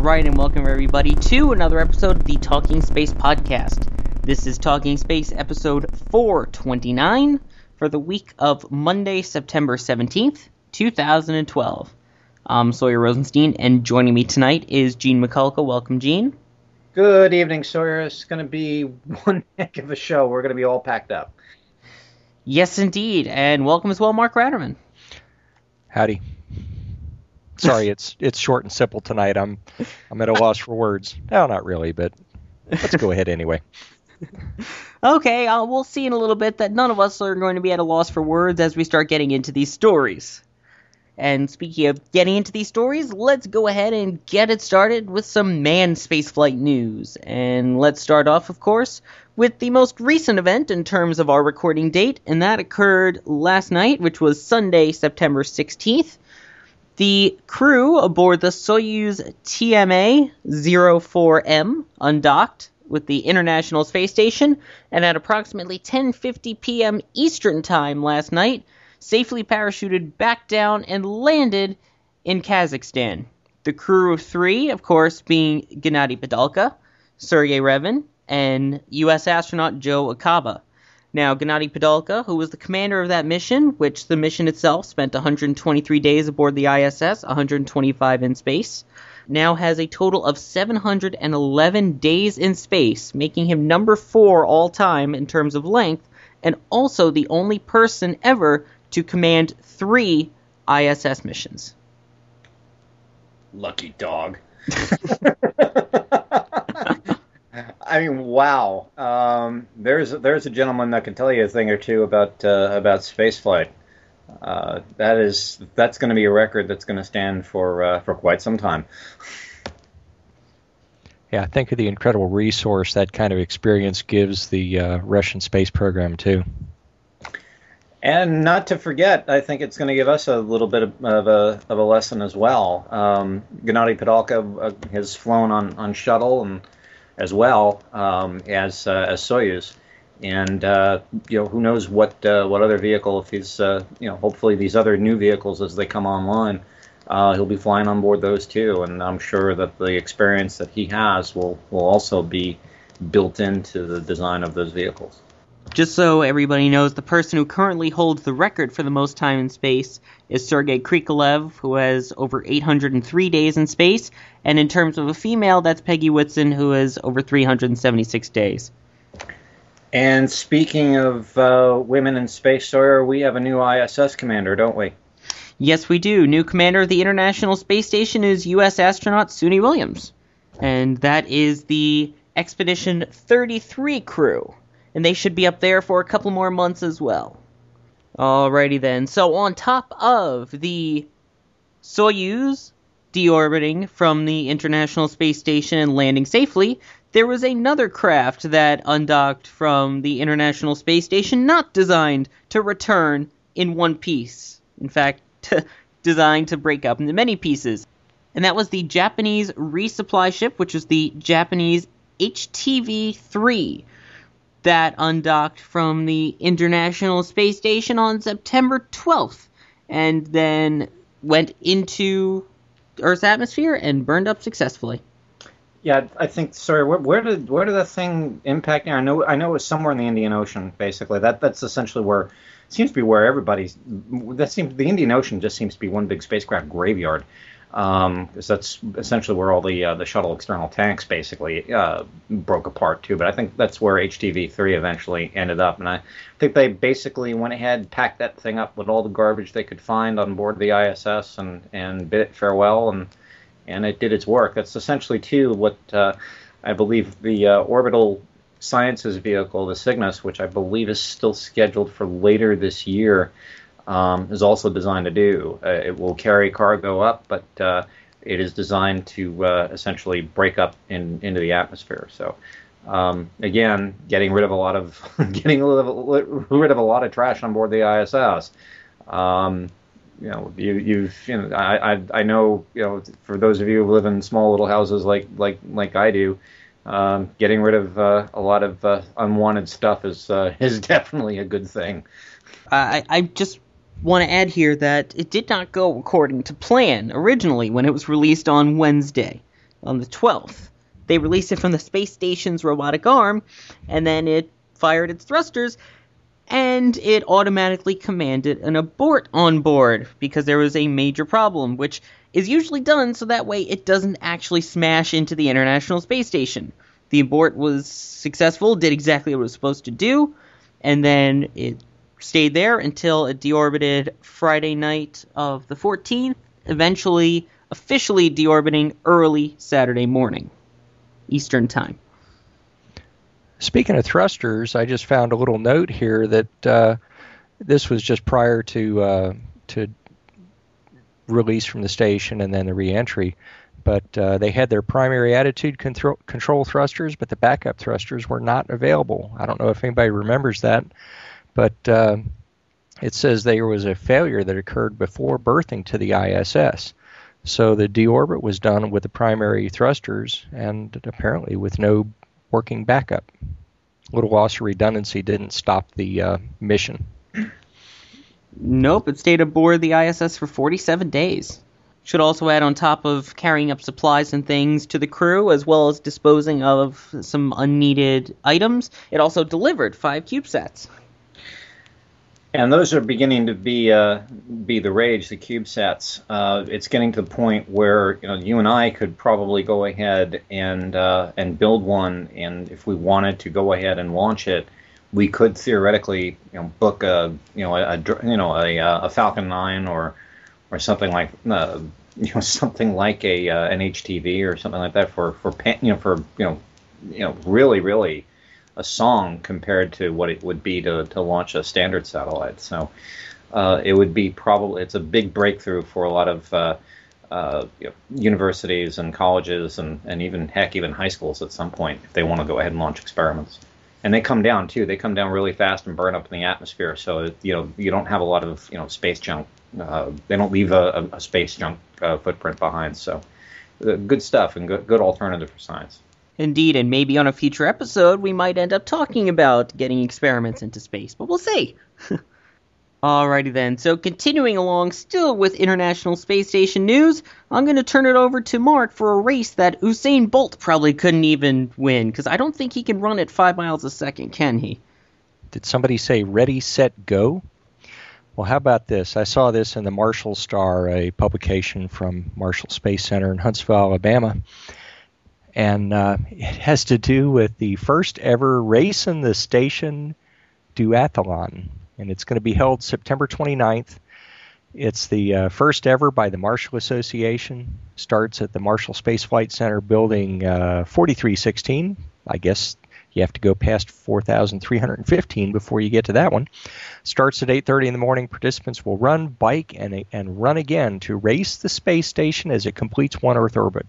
Alright, and welcome everybody to another episode of the Talking Space Podcast. This is Talking Space episode 429 for the week of Monday, September 17th, 2012. I'm Sawyer Rosenstein, and joining me tonight is Gene Mikulka. Welcome, Gene. Good evening, Sawyer. It's going to be one heck of a show. We're going to be all packed up. Yes, indeed, and welcome as well, Mark Ratterman. Howdy. Sorry, it's it's short and simple tonight. I'm I'm at a loss for words. No, not really, but let's go ahead anyway. Okay, uh, we'll see in a little bit that none of us are going to be at a loss for words as we start getting into these stories. And speaking of getting into these stories, let's go ahead and get it started with some manned spaceflight news. And let's start off, of course, with the most recent event in terms of our recording date, and that occurred last night, which was Sunday, September 16th. The crew aboard the Soyuz TMA 04M undocked with the International Space Station, and at approximately 10:50 p.m. Eastern Time last night, safely parachuted back down and landed in Kazakhstan. The crew of three, of course, being Gennady Padalka, Sergei Revin, and U.S. astronaut Joe Acaba. Now, Gennady Padalka, who was the commander of that mission, which the mission itself spent 123 days aboard the ISS, 125 in space, now has a total of 711 days in space, making him number four all time in terms of length, and also the only person ever to command three ISS missions. Lucky dog. I mean, wow. Um, there's there's a gentleman that can tell you a thing or two about uh, about spaceflight. Uh, that is that's going to be a record that's going to stand for uh, for quite some time. Yeah, think of the incredible resource that kind of experience gives the uh, Russian space program too. And not to forget, I think it's going to give us a little bit of, of a of a lesson as well. Um, Gennady Padalka uh, has flown on, on shuttle and as well um, as uh, as Soyuz, and uh, you know who knows what uh, what other vehicle if he's you know hopefully these other new vehicles as they come online, he'll be flying on board those too, and I'm sure that the experience that he has will will also be built into the design of those vehicles. Just so everybody knows, the person who currently holds the record for the most time in space is Sergei Krikalev, who has over 803 days in space. And in terms of a female, that's Peggy Whitson, who has over 376 days. And speaking of uh, women in space, Sawyer, we have a new ISS commander, don't we? Yes, we do. New commander of the International Space Station is U.S. astronaut Suni Williams. And that is the Expedition 33 crew. And they should be up there for a couple more months as well. Alrighty then. So, on top of the Soyuz deorbiting from the International Space Station and landing safely, there was another craft that undocked from the International Space Station, not designed to return in one piece. In fact, designed to break up into many pieces. And that was the Japanese resupply ship, which was the Japanese HTV 3 that undocked from the International Space Station on September 12th and then went into Earth's atmosphere and burned up successfully. Yeah, I think. Sorry, where, where did where did that thing impact? I know I know it was somewhere in the Indian Ocean. Basically, that that's essentially where seems to be where everybody's. That seems the Indian Ocean just seems to be one big spacecraft graveyard. Because that's essentially where all the uh, the shuttle external tanks basically uh, broke apart too. But I think that's where HTV three eventually ended up, and I think they basically went ahead, packed that thing up with all the garbage they could find on board the ISS, and and bid it farewell, and and it did its work. That's essentially too what uh, I believe the uh, orbital sciences vehicle, the Cygnus, which I believe is still scheduled for later this year um, is also designed to do. Uh, it will carry cargo up, but uh, it is designed to uh, essentially break up in, into the atmosphere. So. Um, again, getting rid of a lot of getting rid of a lot of trash on board the ISS. Um, you know, you, you've, you know, I, I, I know, you know, for those of you who live in small little houses like, like, like I do, um, getting rid of uh, a lot of uh, unwanted stuff is uh, is definitely a good thing. I, I just want to add here that it did not go according to plan originally when it was released on Wednesday, on the 12th. They released it from the space station's robotic arm, and then it fired its thrusters, and it automatically commanded an abort on board because there was a major problem, which is usually done so that way it doesn't actually smash into the International Space Station. The abort was successful, did exactly what it was supposed to do, and then it stayed there until it deorbited Friday night of the 14th, eventually officially deorbiting early Saturday morning, Eastern Time. Speaking of thrusters, I just found a little note here that uh, this was just prior to uh, to release from the station and then the reentry. But uh, they had their primary attitude control, control thrusters, but the backup thrusters were not available. I don't know if anybody remembers that but uh, it says there was a failure that occurred before berthing to the ISS. So the deorbit was done with the primary thrusters and apparently with no working backup. Little loss of redundancy didn't stop the uh, mission. Nope, it stayed aboard the ISS for 47 days. Should also add on top of carrying up supplies and things to the crew, as well as disposing of some unneeded items, it also delivered five CubeSats. And those are beginning to be uh, be the rage, the CubeSats. Uh, it's getting to the point where you know you and I could probably go ahead and uh, and build one, and if we wanted to go ahead and launch it, we could theoretically you know book a you know a, a you know a, uh, a Falcon 9 or or something like uh, you know something like a uh, an HTV or something like that for for you know for you know you know really really a song compared to what it would be to, to launch a standard satellite. So uh, it would be probably it's a big breakthrough for a lot of uh, uh, you know, universities and colleges and, and even heck even high schools at some point if they want to go ahead and launch experiments. And they come down too. They come down really fast and burn up in the atmosphere. So you know you don't have a lot of you know space junk. Uh, they don't leave a, a space junk uh, footprint behind. So uh, good stuff and good good alternative for science. Indeed, and maybe on a future episode we might end up talking about getting experiments into space, but we'll see. Alrighty then, so continuing along still with International Space Station news, I'm going to turn it over to Mark for a race that Usain Bolt probably couldn't even win, because I don't think he can run at 5 miles a second, can he? Did somebody say ready, set, go? Well, how about this? I saw this in the Marshall Star, a publication from Marshall Space Center in Huntsville, Alabama and uh, it has to do with the first ever race in the station duathlon, and it's going to be held September 29th. It's the uh, first ever by the Marshall Association. Starts at the Marshall Space Flight Center, building uh, 4316. I guess you have to go past 4,315 before you get to that one. Starts at 8:30 in the morning. Participants will run, bike, and and run again to race the space station as it completes one Earth orbit.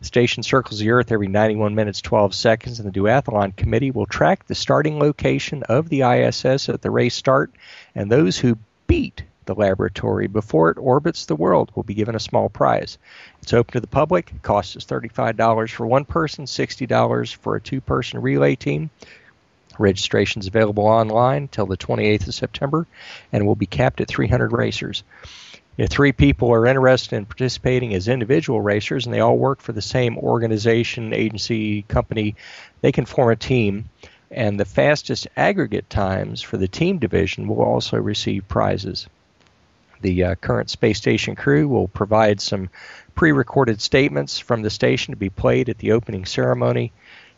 Station circles the Earth every 91 minutes 12 seconds, and the Duathlon Committee will track the starting location of the ISS at the race start, and those who beat the laboratory before it orbits the world will be given a small prize. It's open to the public. It costs us $35 for one person, $60 for a two person relay team. Registration is available online till the 28th of September and will be capped at 300 racers. If three people are interested in participating as individual racers and they all work for the same organization, agency, company, they can form a team. And the fastest aggregate times for the team division will also receive prizes. The uh, current space station crew will provide some pre recorded statements from the station to be played at the opening ceremony.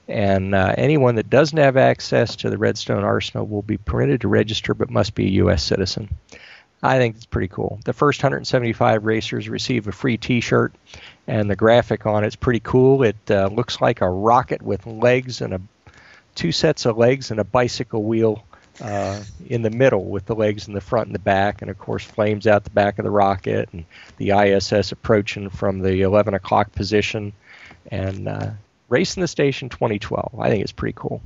And uh, anyone that doesn't have access to the Redstone Arsenal will be permitted to register but must be a U.S. citizen. I think it's pretty cool. The first 175 racers receive a free T-shirt, and the graphic on it's pretty cool. It uh, looks like a rocket with legs and a two sets of legs and a bicycle wheel uh, in the middle with the legs in the front and the back, and of course flames out the back of the rocket and the ISS approaching from the 11 o'clock position, and uh, racing the station 2012. I think it's pretty cool.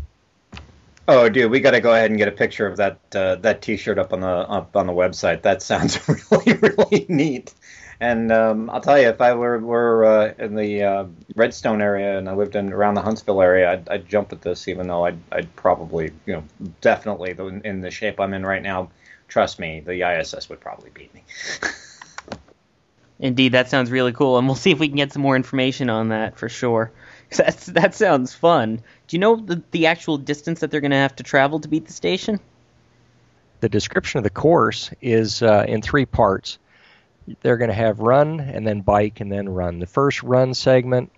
Oh, dude, we got to go ahead and get a picture of that uh, that T-shirt up on the up on the website. That sounds really really neat. And um, I'll tell you, if I were were uh, in the uh, Redstone area and I lived in around the Huntsville area, I'd, I'd jump at this, even though I'd, I'd probably, you know, definitely in the shape I'm in right now. Trust me, the ISS would probably beat me. Indeed, that sounds really cool, and we'll see if we can get some more information on that for sure. That's that sounds fun. Do you know the, the actual distance that they're going to have to travel to beat the station? The description of the course is uh, in three parts. They're going to have run and then bike and then run. The first run segment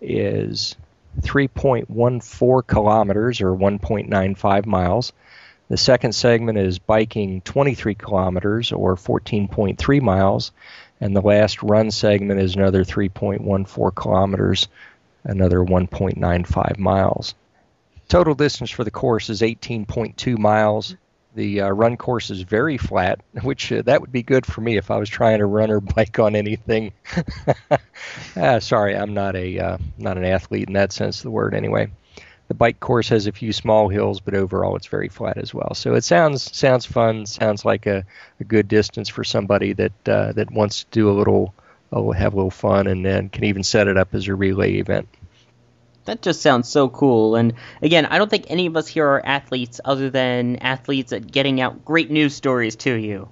is 3.14 kilometers or 1.95 miles. The second segment is biking 23 kilometers or 14.3 miles. And the last run segment is another 3.14 kilometers another 1.95 miles. Total distance for the course is 18.2 miles. The uh, run course is very flat, which uh, that would be good for me if I was trying to run or bike on anything. ah, sorry, I'm not a uh, not an athlete in that sense of the word. Anyway, the bike course has a few small hills, but overall it's very flat as well. So it sounds sounds fun. Sounds like a, a good distance for somebody that uh, that wants to do a little oh, have a little fun and then can even set it up as a relay event. That just sounds so cool. And again, I don't think any of us here are athletes other than athletes at getting out great news stories to you.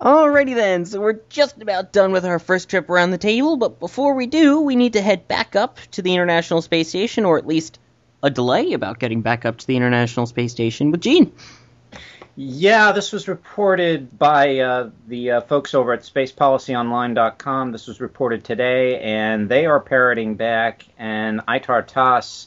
Alrighty then, so we're just about done with our first trip around the table, but before we do, we need to head back up to the International Space Station, or at least a delay about getting back up to the International Space Station with Gene. Yeah, this was reported by uh, the uh, folks over at spacepolicyonline.com. This was reported today, and they are parroting back an ITAR TASS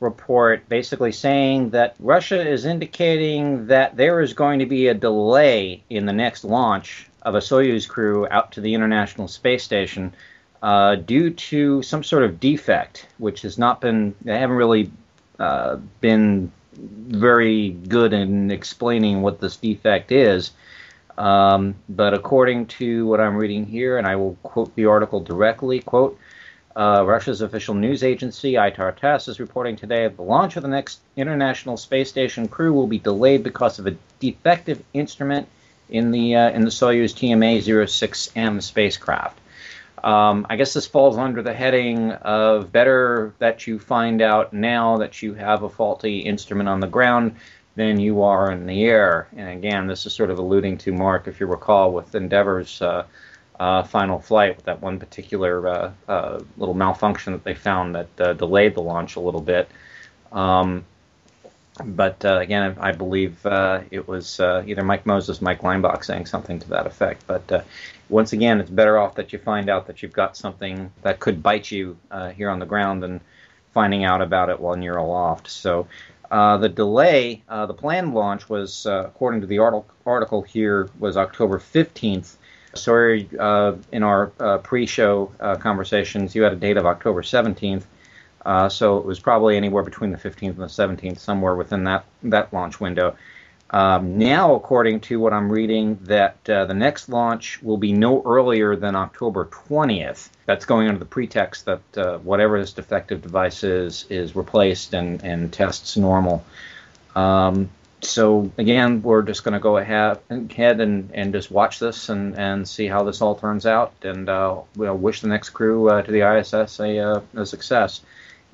report basically saying that Russia is indicating that there is going to be a delay in the next launch of a Soyuz crew out to the International Space Station uh, due to some sort of defect, which has not been, they haven't really uh, been very good in explaining what this defect is. Um, but according to what I'm reading here, and I will quote the article directly, quote, uh, Russia's official news agency, ITAR TASS, is reporting today that the launch of the next International Space Station crew will be delayed because of a defective instrument in the uh, in the Soyuz TMA-06M spacecraft. Um, I guess this falls under the heading of better that you find out now that you have a faulty instrument on the ground than you are in the air. And again, this is sort of alluding to Mark, if you recall, with Endeavour's uh, uh, final flight, with that one particular uh, uh little malfunction that they found that uh, delayed the launch a little bit. Um, but uh, again, I believe uh, it was uh, either Mike Moses, Mike Leinbach saying something to that effect. But uh, once again, it's better off that you find out that you've got something that could bite you uh, here on the ground than finding out about it while you're aloft. So uh, the delay, the planned launch was, according to the article here, was October 15th. Sorry, in our pre-show conversations, you had a date of October 17th. Uh, so it was probably anywhere between the 15th and the 17th, somewhere within that that launch window. Um, now, according to what I'm reading, that uh, the next launch will be no earlier than October 20th. That's going under the pretext that uh, whatever this defective device is is replaced and, and tests normal. Um, so again, we're just going to go ahead, and, and just watch this and, and see how this all turns out, and uh, we'll wish the next crew uh, to the ISS a, uh, a success.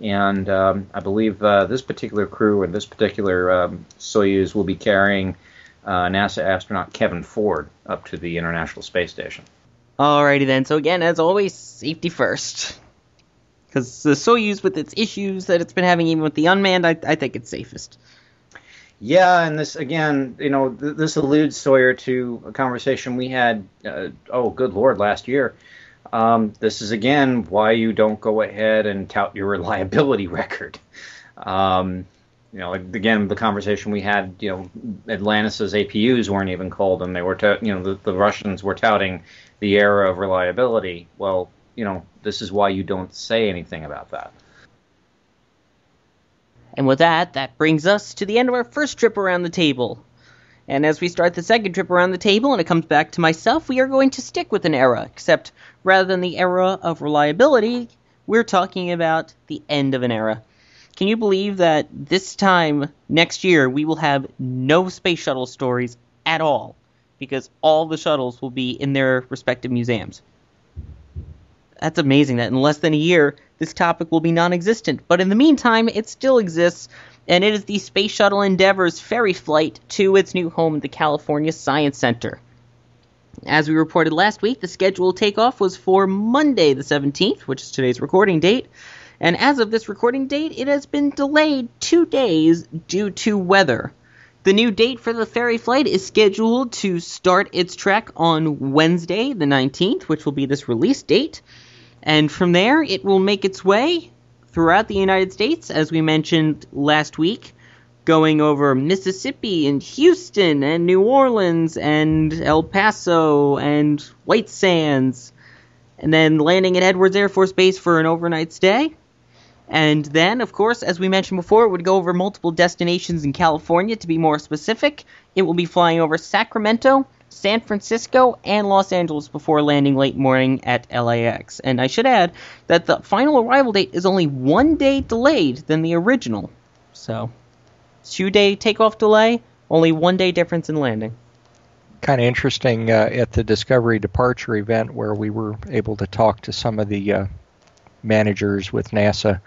And um, I believe uh, this particular crew and this particular um, Soyuz will be carrying uh, NASA astronaut Kevin Ford up to the International Space Station. Alrighty then. So again, as always, safety first. Because the Soyuz, with its issues that it's been having, even with the unmanned, I, I think it's safest. Yeah, and this again, you know, th- this alludes Sawyer to a conversation we had. Uh, oh, good lord, last year. Um, this is again why you don't go ahead and tout your reliability record. Um, you know, again, the conversation we had, you know, Atlantis's APUs weren't even cold, and they were, you know, the, the Russians were touting the era of reliability. Well, you know, this is why you don't say anything about that. And with that, that brings us to the end of our first trip around the table. And as we start the second trip around the table and it comes back to myself, we are going to stick with an era, except rather than the era of reliability, we're talking about the end of an era. Can you believe that this time next year we will have no space shuttle stories at all? Because all the shuttles will be in their respective museums. That's amazing that in less than a year this topic will be non existent. But in the meantime, it still exists, and it is the Space Shuttle Endeavour's ferry flight to its new home the California Science Center. As we reported last week, the scheduled takeoff was for Monday the 17th, which is today's recording date. And as of this recording date, it has been delayed two days due to weather. The new date for the ferry flight is scheduled to start its trek on Wednesday, the 19th, which will be this release date. And from there, it will make its way throughout the United States, as we mentioned last week, going over Mississippi and Houston and New Orleans and El Paso and White Sands, and then landing at Edwards Air Force Base for an overnight stay. And then, of course, as we mentioned before, it would go over multiple destinations in California. To be more specific, it will be flying over Sacramento, San Francisco, and Los Angeles before landing late morning at LAX. And I should add that the final arrival date is only one day delayed than the original. So, two day takeoff delay, only one day difference in landing. Kind of interesting uh, at the Discovery departure event where we were able to talk to some of the uh, managers with NASA.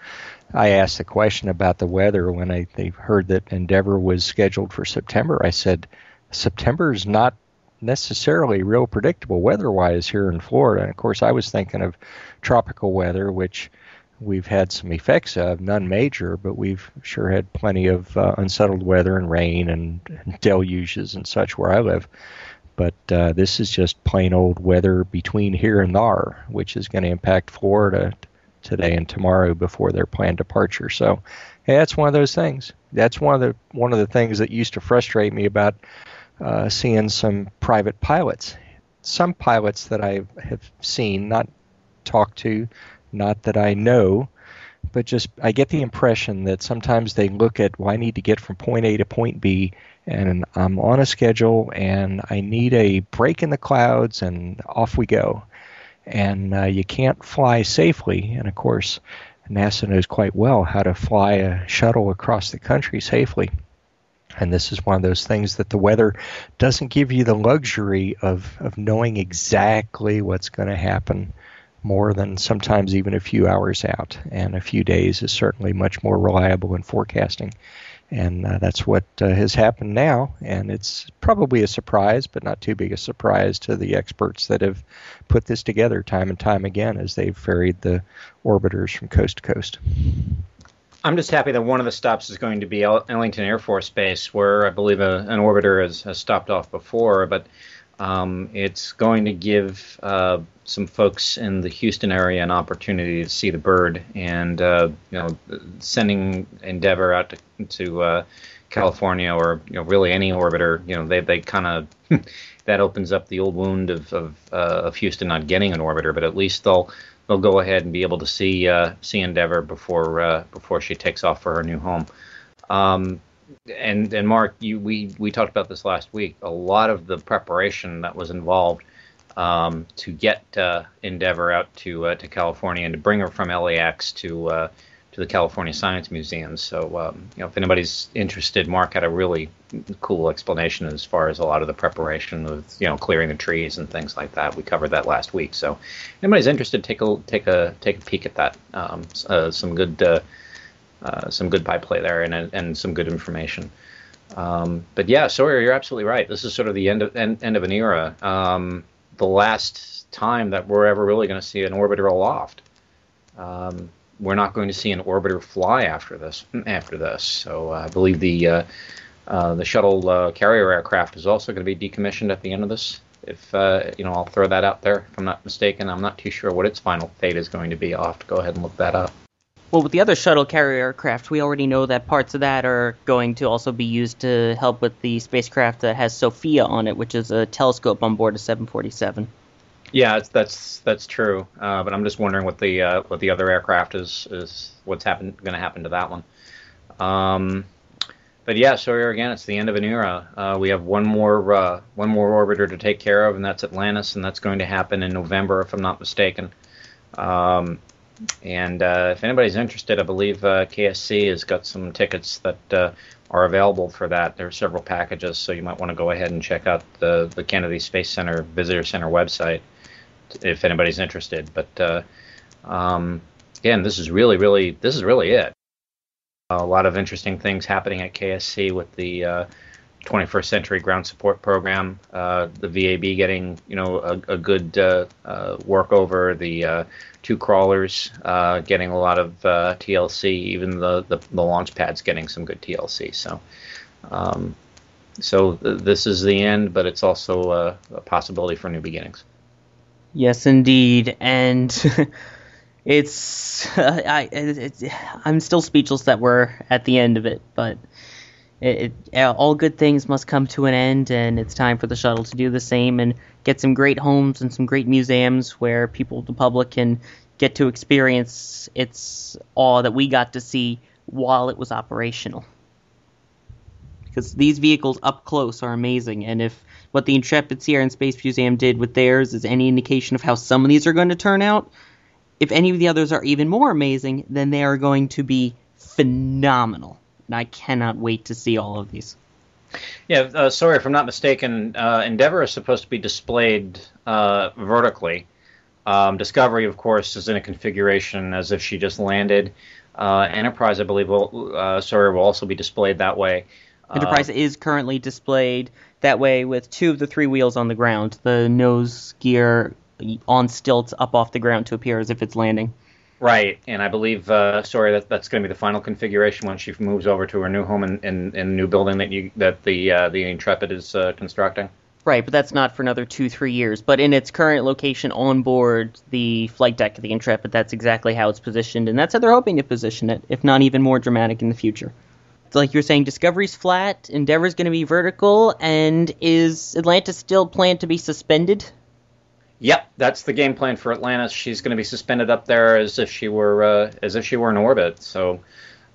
I asked the question about the weather when I, they heard that Endeavour was scheduled for September. I said, September is not necessarily real predictable weather-wise here in Florida. And of course, I was thinking of tropical weather, which we've had some effects of, none major, but we've sure had plenty of uh, unsettled weather and rain and, and, deluges and such where I live. But uh, this is just plain old weather between here and there, which is going to impact Florida today and tomorrow before their planned departure. So, yeah, that's one of those things. That's one of the one of the things that used to frustrate me about uh, seeing some private pilots. Some pilots that I have seen, not talked to, not that I know, but just I get the impression that sometimes they look at, well, I need to get from point A to point B, and I'm on a schedule, and I need a break in the clouds, and off we go. And uh, you can't fly safely, and of course, NASA knows quite well how to fly a shuttle across the country safely. And this is one of those things that the weather doesn't give you the luxury of, of knowing exactly what's going to happen more than sometimes even a few hours out. And a few days is certainly much more reliable in forecasting. And uh, that's what uh, has happened now. And it's probably a surprise, but not too big a surprise to the experts that have put this together time and time again as they've ferried the orbiters from coast to coast. I'm just happy that one of the stops is going to be Ellington Air Force Base, where I believe a, an orbiter has, has, stopped off before, but um, it's going to give uh, some folks in the Houston area an opportunity to see the bird, and uh, you know, sending Endeavour out to, to uh, California or you know really any orbiter, you know, they they kind of that opens up the old wound of of, uh, of Houston not getting an orbiter, but at least they'll they'll go ahead and be able to see uh, see Endeavour before uh, before she takes off for her new home. Um, and and Mark, you we we talked about this last week. A lot of the preparation that was involved um, to get uh, Endeavour out to uh, to California and to bring her from LAX to uh, to the California Science Museum. So, um, you know, if anybody's interested, Mark had a really cool explanation as far as a lot of the preparation of, you know, clearing the trees and things like that. We covered that last week. So, if anybody's interested, take a take a take a peek at that. Um, uh, some good uh, uh, some good by play there, and and some good information. Um, but yeah, Sawyer, you're absolutely right. This is sort of the end of end, end of an era. Um, the last time that we're ever really going to see an orbiter aloft. Um, we're not going to see an orbiter fly after this. After this, so uh, I believe the uh, Uh, the shuttle uh, carrier aircraft is also going to be decommissioned at the end of this. If uh, you know, I'll throw that out there. If I'm not mistaken, I'm not too sure what its final fate is going to be. I'll have to go ahead and look that up. Well, with the other shuttle carrier aircraft, we already know that parts of that are going to also be used to help with the spacecraft that has SOFIA on it, which is a telescope on board a 747. Yeah, that's that's true. Uh, but I'm just wondering what the uh, what the other aircraft is is what's happen going to happen to that one. Um, but yeah, so here again, it's the end of an era. Uh, we have one more uh, one more orbiter to take care of, and that's Atlantis, and that's going to happen in November, if I'm not mistaken. Um, and uh, if anybody's interested, I believe uh, KSC has got some tickets that are available for that. There are several packages, so you might want to go ahead and check out the the Kennedy Space Center Visitor Center website if anybody's interested. But uh, um, again, this is really, really, this is really it. A lot of interesting things happening at KSC with the uh, 21st Century Ground Support Program, uh, the VAB getting, you know, a, a good uh, uh, work over the uh, two crawlers, getting a lot of TLC. Even the, the the launch pad's getting some good TLC. So. Um, so th- this is the end, but it's also a possibility for new beginnings. Yes, indeed, and it's I it's, I'm still speechless that we're at the end of it, but it, it, all good things must come to an end, and it's time for the shuttle to do the same and get some great homes and some great museums where people, the public, can get to experience its awe that we got to see while it was operational. Because these vehicles up close are amazing, and if what the Intrepid Sea, Air and Space Museum did with theirs is any indication of how some of these are going to turn out, if any of the others are even more amazing, then they are going to be phenomenal. And I cannot wait to see all of these. Yeah, uh, sorry if I'm not mistaken. Uh, Endeavour is supposed to be displayed uh, vertically. Um, Discovery, of course, is in a configuration as if she just landed. Uh, Enterprise, I believe, will, uh, sorry, will also be displayed that way. Enterprise is currently displayed that way with two of the three wheels on the ground. The nose gear on stilts up off the ground to appear as if it's landing. Right, and I believe, uh, sorry, that that's going to be the final configuration when she moves over to her new home in, in, in the new building that you that the uh, the Intrepid is uh, constructing. Right, but that's not for another two three years. But in its current location on board the flight deck of the Intrepid, that's exactly how it's positioned, and that's how they're hoping to position it, if not even more dramatic in the future like you're saying, Discovery's flat, Endeavor's going to be vertical, and is Atlantis still planned to be suspended? Yep, that's the game plan for Atlantis. She's going to be suspended up there as if she were uh, as if she were in orbit. So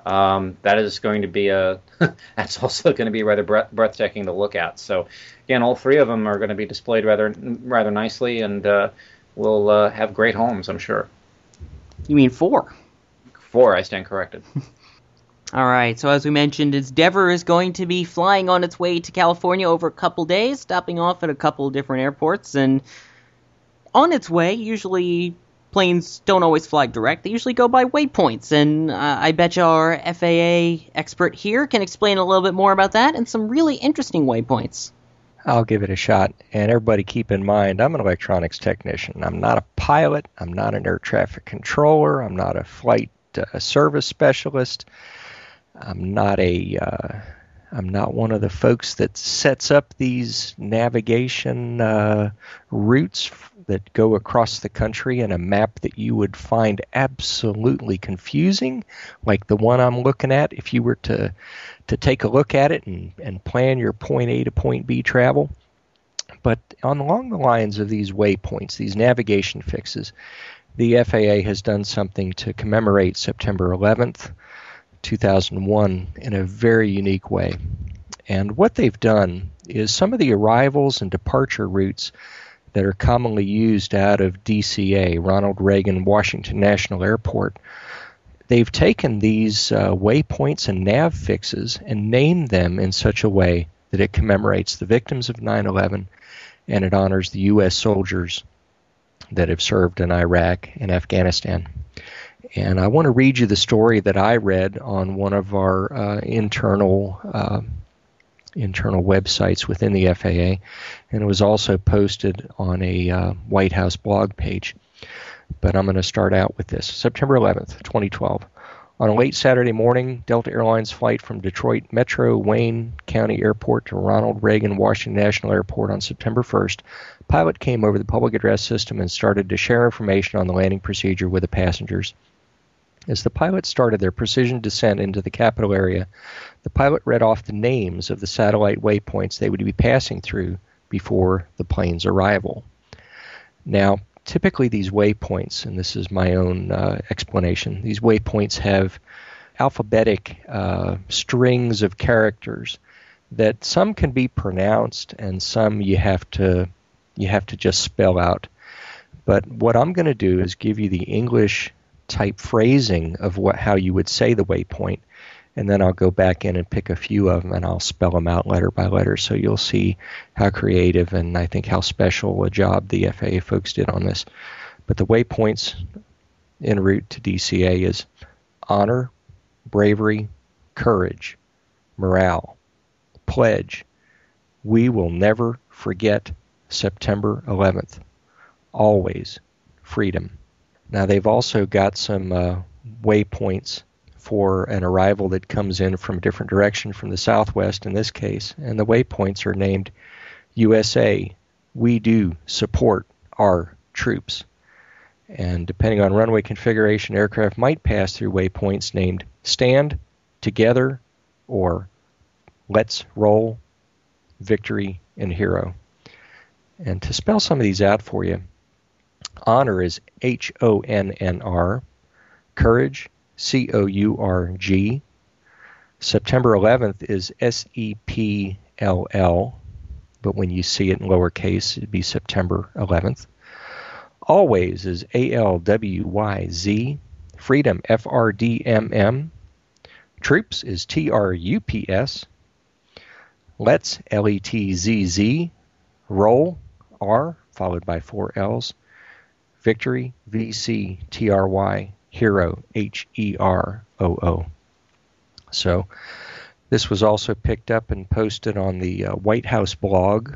um, that is going to be a that's also going to be rather breath- breathtaking to look at. So again, all three of them are going to be displayed rather rather nicely, and uh, will uh, have great homes, I'm sure. You mean four? Four, I stand corrected. All right, so as we mentioned, Endeavour is going to be flying on its way to California over a couple days, stopping off at a couple different airports, and on its way, usually planes don't always fly direct. They usually go by waypoints, and uh, I bet you our FAA expert here can explain a little bit more about that and some really interesting waypoints. I'll give it a shot. And everybody keep in mind, I'm an electronics technician. I'm not a pilot. I'm not an air traffic controller. I'm not a flight uh, service specialist. I'm not a uh, I'm not one of the folks that sets up these navigation uh, routes that go across the country in a map that you would find absolutely confusing, like the one I'm looking at. If you were to to take a look at it and, and plan your point A to point B travel, but on along the lines of these waypoints, these navigation fixes, the FAA has done something to commemorate September 11th. 2001 in a very unique way. And what they've done is some of the arrivals and departure routes that are commonly used out of DCA, Ronald Reagan Washington National Airport, they've taken these uh, waypoints and nav fixes and named them in such a way that it commemorates the victims of 9 11 and it honors the U.S. soldiers that have served in Iraq and Afghanistan. And I want to read you the story that I read on one of our uh, internal uh, internal websites within the FAA, and it was also posted on a uh, White House blog page. But I'm going to start out with this. September 11th, 2012. On a late Saturday morning, Delta Airlines flight from Detroit Metro Wayne County Airport to Ronald Reagan Washington National Airport on September 1st, pilot came over the public address system and started to share information on the landing procedure with the passengers. As the pilots started their precision descent into the capital area, the pilot read off the names of the satellite waypoints they would be passing through before the plane's arrival. Now, typically these waypoints, and this is my own uh, explanation, these waypoints have alphabetic uh, strings of characters that some can be pronounced and some you have to you have to just spell out. But what I'm going to do is give you the English type phrasing of what how you would say the waypoint and then I'll go back in and pick a few of them and I'll spell them out letter by letter so you'll see how creative and I think how special a job the FAA folks did on this. But the waypoints en route to DCA is honor, bravery, courage, morale, pledge. We will never forget September 11th. Always freedom. Now they've also got some uh, waypoints for an arrival that comes in from a different direction from the southwest in this case, and the waypoints are named USA. We do support our troops. And depending on runway configuration, aircraft might pass through waypoints named Stand, Together, or Let's Roll, Victory, and Hero. And to spell some of these out for you, honor is H O N N R, courage C O U R G. September 11th is S E P L L, but when you see it in lowercase, it'd be September 11th. Always is A L W Y Z. Freedom, F R D M M. Troops is T R U P S. Let's, L E T Z Z. Roll, R, followed by four L's. Victory, V C T R Y. Hero, H E R O O. So this was also picked up and posted on the uh, White House blog,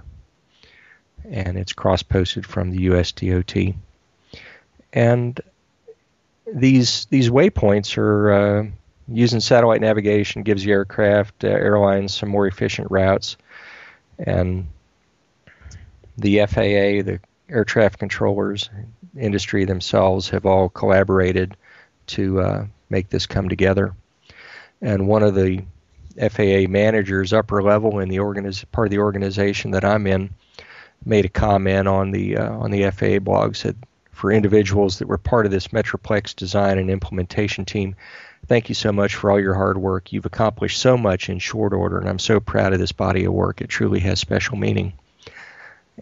and it's cross posted from the USDOT. And these these waypoints are uh, using satellite navigation gives the aircraft uh, airlines some more efficient routes, and the FAA, the air traffic controllers industry themselves have all collaborated to uh, make this come together. And one of the FAA managers, upper level in the organiz- part of the organization that I'm in, made a comment on the uh, on the FAA blog. Said for individuals that were part of this Metroplex design and implementation team, thank you so much for all your hard work. You've accomplished so much in short order, and I'm so proud of this body of work. It truly has special meaning.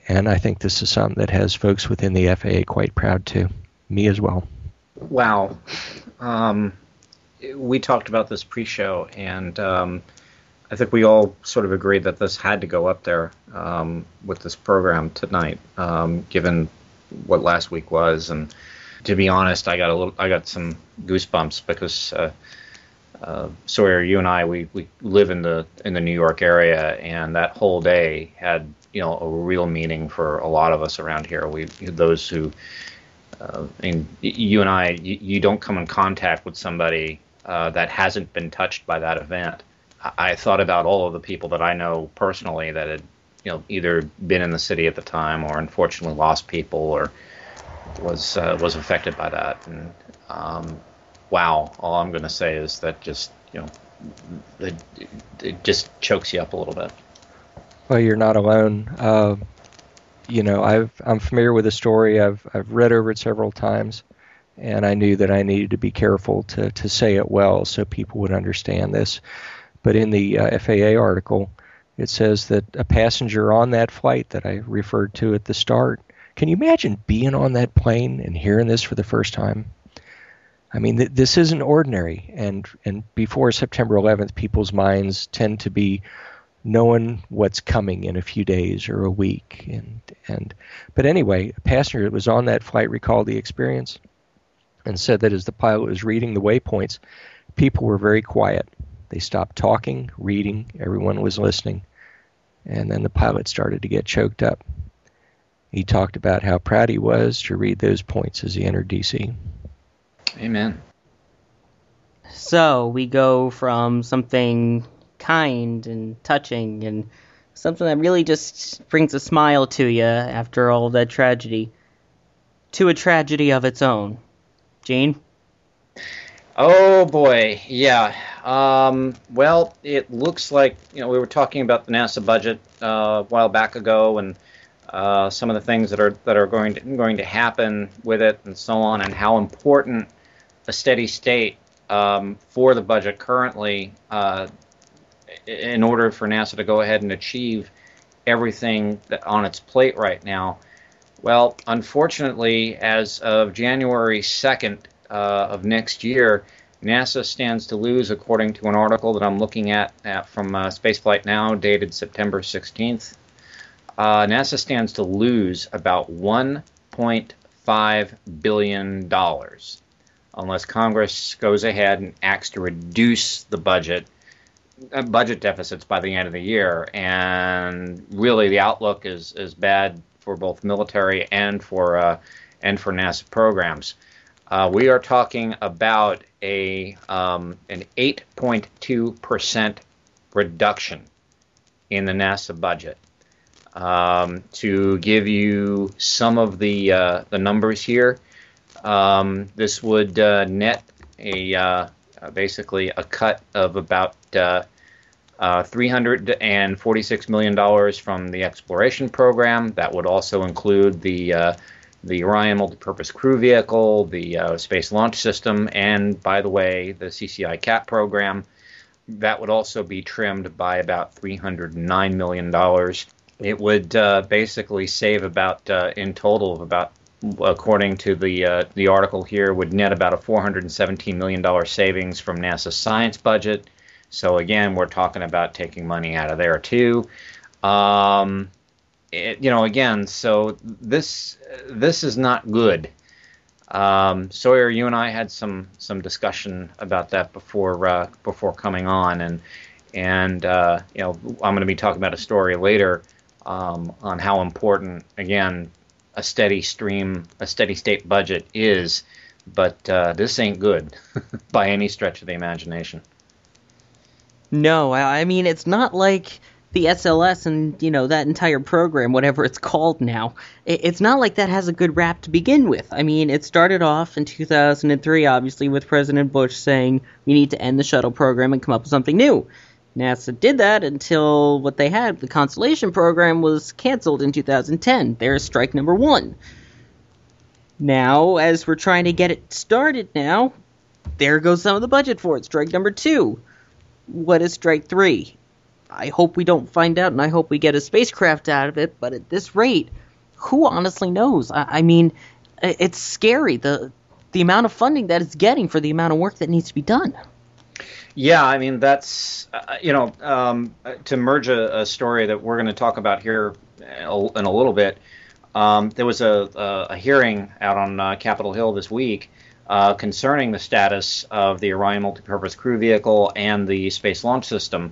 And I think this is something that has folks within the FAA quite proud too. Me as well. Wow. Um, we talked about this pre-show, and um, I think we all sort of agreed that this had to go up there um, with this program tonight, um, given what last week was. And to be honest, I got a little, I got some goosebumps because uh, uh, Sawyer, you and I, we, we live in the in the New York area, and that whole day had you know a real meaning for a lot of us around here. We those who uh, and you and I, you, you, don't come in contact with somebody uh, that hasn't been touched by that event. I, I, thought about all of the people that I know personally that had, you know, either been in the city at the time or unfortunately lost people or was uh, was affected by that. And um, wow, all I'm going to say is that just you know, it, it, just chokes you up a little bit. Well, you're not alone. Uh, you know, I've I'm familiar with the story. I've I've read over it several times, and I knew that I needed to be careful to to say it well so people would understand this. But in the uh, FAA article, it says that a passenger on that flight that I referred to at the start. Can you imagine being on that plane and hearing this for the first time? I mean, th- this isn't ordinary. And and before September 11th, people's minds tend to be knowing what's coming in a few days or a week. And and but anyway, a passenger that was on that flight recalled the experience and said that as the pilot was reading the waypoints, people were very quiet. They stopped talking, reading, everyone was listening. And then the pilot started to get choked up. He talked about how proud he was to read those points as he entered DC. Amen. So we go from something kind and touching and something that really just brings a smile to you after all that tragedy to a tragedy of its own. Gene? Oh boy, yeah. Um, well, it looks like you know we were talking about the NASA budget uh, a while back ago, and uh, some of the things that are that are going to going to happen with it, and so on, and how important a steady state um, for the budget currently, uh, in order for NASA to go ahead and achieve everything that on its plate right now. Well, unfortunately, as of January 2nd uh, of next year, NASA stands to lose, according to an article that I'm looking at, at from uh, Spaceflight Now, dated September 16th. Uh, NASA stands to lose about 1.5 billion dollars unless Congress goes ahead and acts to reduce the budget uh, budget deficits by the end of the year. And really, the outlook is is bad for both military and for uh, and for NASA programs. Uh, we are talking about a um, an 8.2 percent reduction in the NASA budget. Um, to give you some of the uh, the numbers here, um, this would uh, net a uh, basically a cut of about uh, uh, $346 million from the exploration program. That would also include the uh, the Orion multipurpose crew vehicle, the uh, Space Launch System, and by the way, the CCiCap program. That would also be trimmed by about $309 million. It would uh, basically save about, uh, in total, of about according to the uh, the article here, would net about a 417 million dollar savings from NASA's science budget. So again, we're talking about taking money out of there too. Um, it, you know, again, so this this is not good. Um, Sawyer, you and I had some some discussion about that before uh, before coming on, and and uh, you know, I'm going to be talking about a story later um, on how important again a steady stream, a steady state budget is. But uh, this ain't good by any stretch of the imagination. No, I mean it's not like the SLS and you know that entire program, whatever it's called now. It's not like that has a good rap to begin with. I mean, it started off in 2003, obviously, with President Bush saying we need to end the shuttle program and come up with something new. NASA did that until what they had, the Constellation program, was canceled in 2010. There's strike number one. Now, as we're trying to get it started now, there goes some of the budget for it. Strike number two. What is strike three? I hope we don't find out, and I hope we get a spacecraft out of it. But at this rate, who honestly knows? I, I mean, it's scary the the amount of funding that it's getting for the amount of work that needs to be done. Yeah, I mean that's uh, you know um, to merge a, a, story that we're going to talk about here in a little bit. Um, there was a, a, a, hearing out on uh, Capitol Hill this week uh, concerning the status of the Orion multipurpose crew vehicle and the Space Launch System.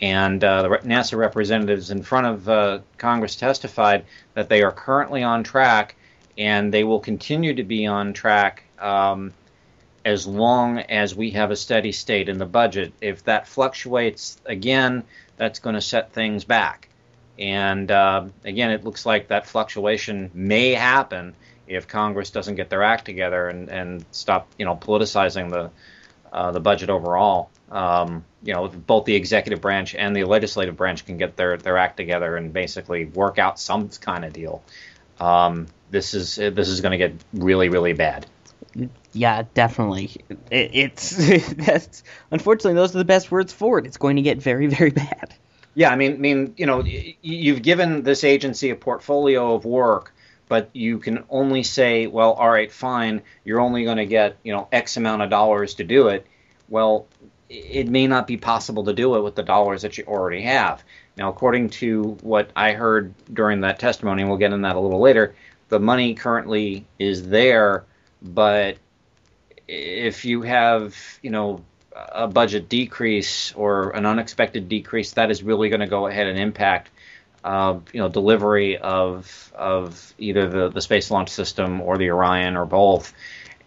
And uh, the NASA representatives in front of uh, Congress testified that they are currently on track and they will continue to be on track um, as long as we have a steady state in the budget. If that fluctuates again, that's going to set things back. And uh, again, it looks like that fluctuation may happen if Congress doesn't get their act together and, and stop, you know, politicizing the uh, the budget overall. Um, you know, both the executive branch and the legislative branch can get their, their act together and basically work out some kind of deal. Um, this is this is going to get really really bad. Yeah, definitely. It, it's that's unfortunately those are the best words for it. It's going to get very very bad. Yeah, I mean, I mean, you know, you've given this agency a portfolio of work but you can only say, well, all right, fine, you're only going to get, you know, X amount of dollars to do it. Well, it may not be possible to do it with the dollars that you already have. Now, according to what I heard during that testimony, and we'll get in that a little later, the money currently is there, but if you have, you know, a budget decrease or an unexpected decrease, that is really going to go ahead and impact uh, you know delivery of of either the, the space launch system or the Orion or both.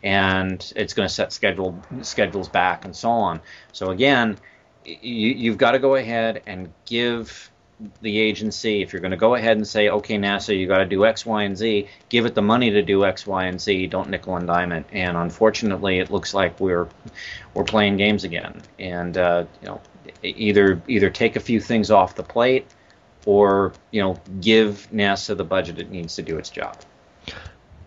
and it's going to set schedule schedules back and so on. So again, you, you've got to go ahead and give the agency, if you're going to go ahead and say, okay, NASA, you got to do X, Y, and Z, give it the money to do X, Y, and Z. Don't nickel and dime it. And unfortunately, it looks like we're we're playing games again. And uh, you know, either either take a few things off the plate, or you know, give NASA the budget it needs to do its job.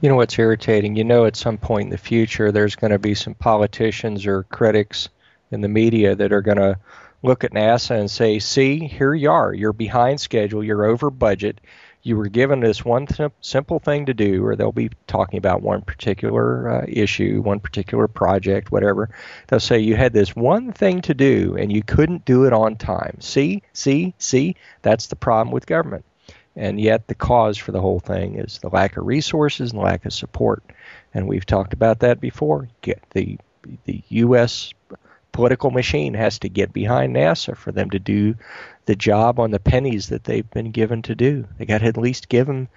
You know what's irritating? You know, at some point in the future, there's going to be some politicians or critics in the media that are going to look at NASA and say, see, here you are. You're behind schedule. You're over budget. You were given this one sim- simple thing to do, or they'll be talking about one particular uh, issue, one particular project, whatever. They'll say, you had this one thing to do and you couldn't do it on time. See, see, see? That's the problem with government. And yet, the cause for the whole thing is the lack of resources and lack of support. And we've talked about that before. Get the the U.S political machine has to get behind NASA for them to do the job on the pennies that they've been given to do. They got to at least give them,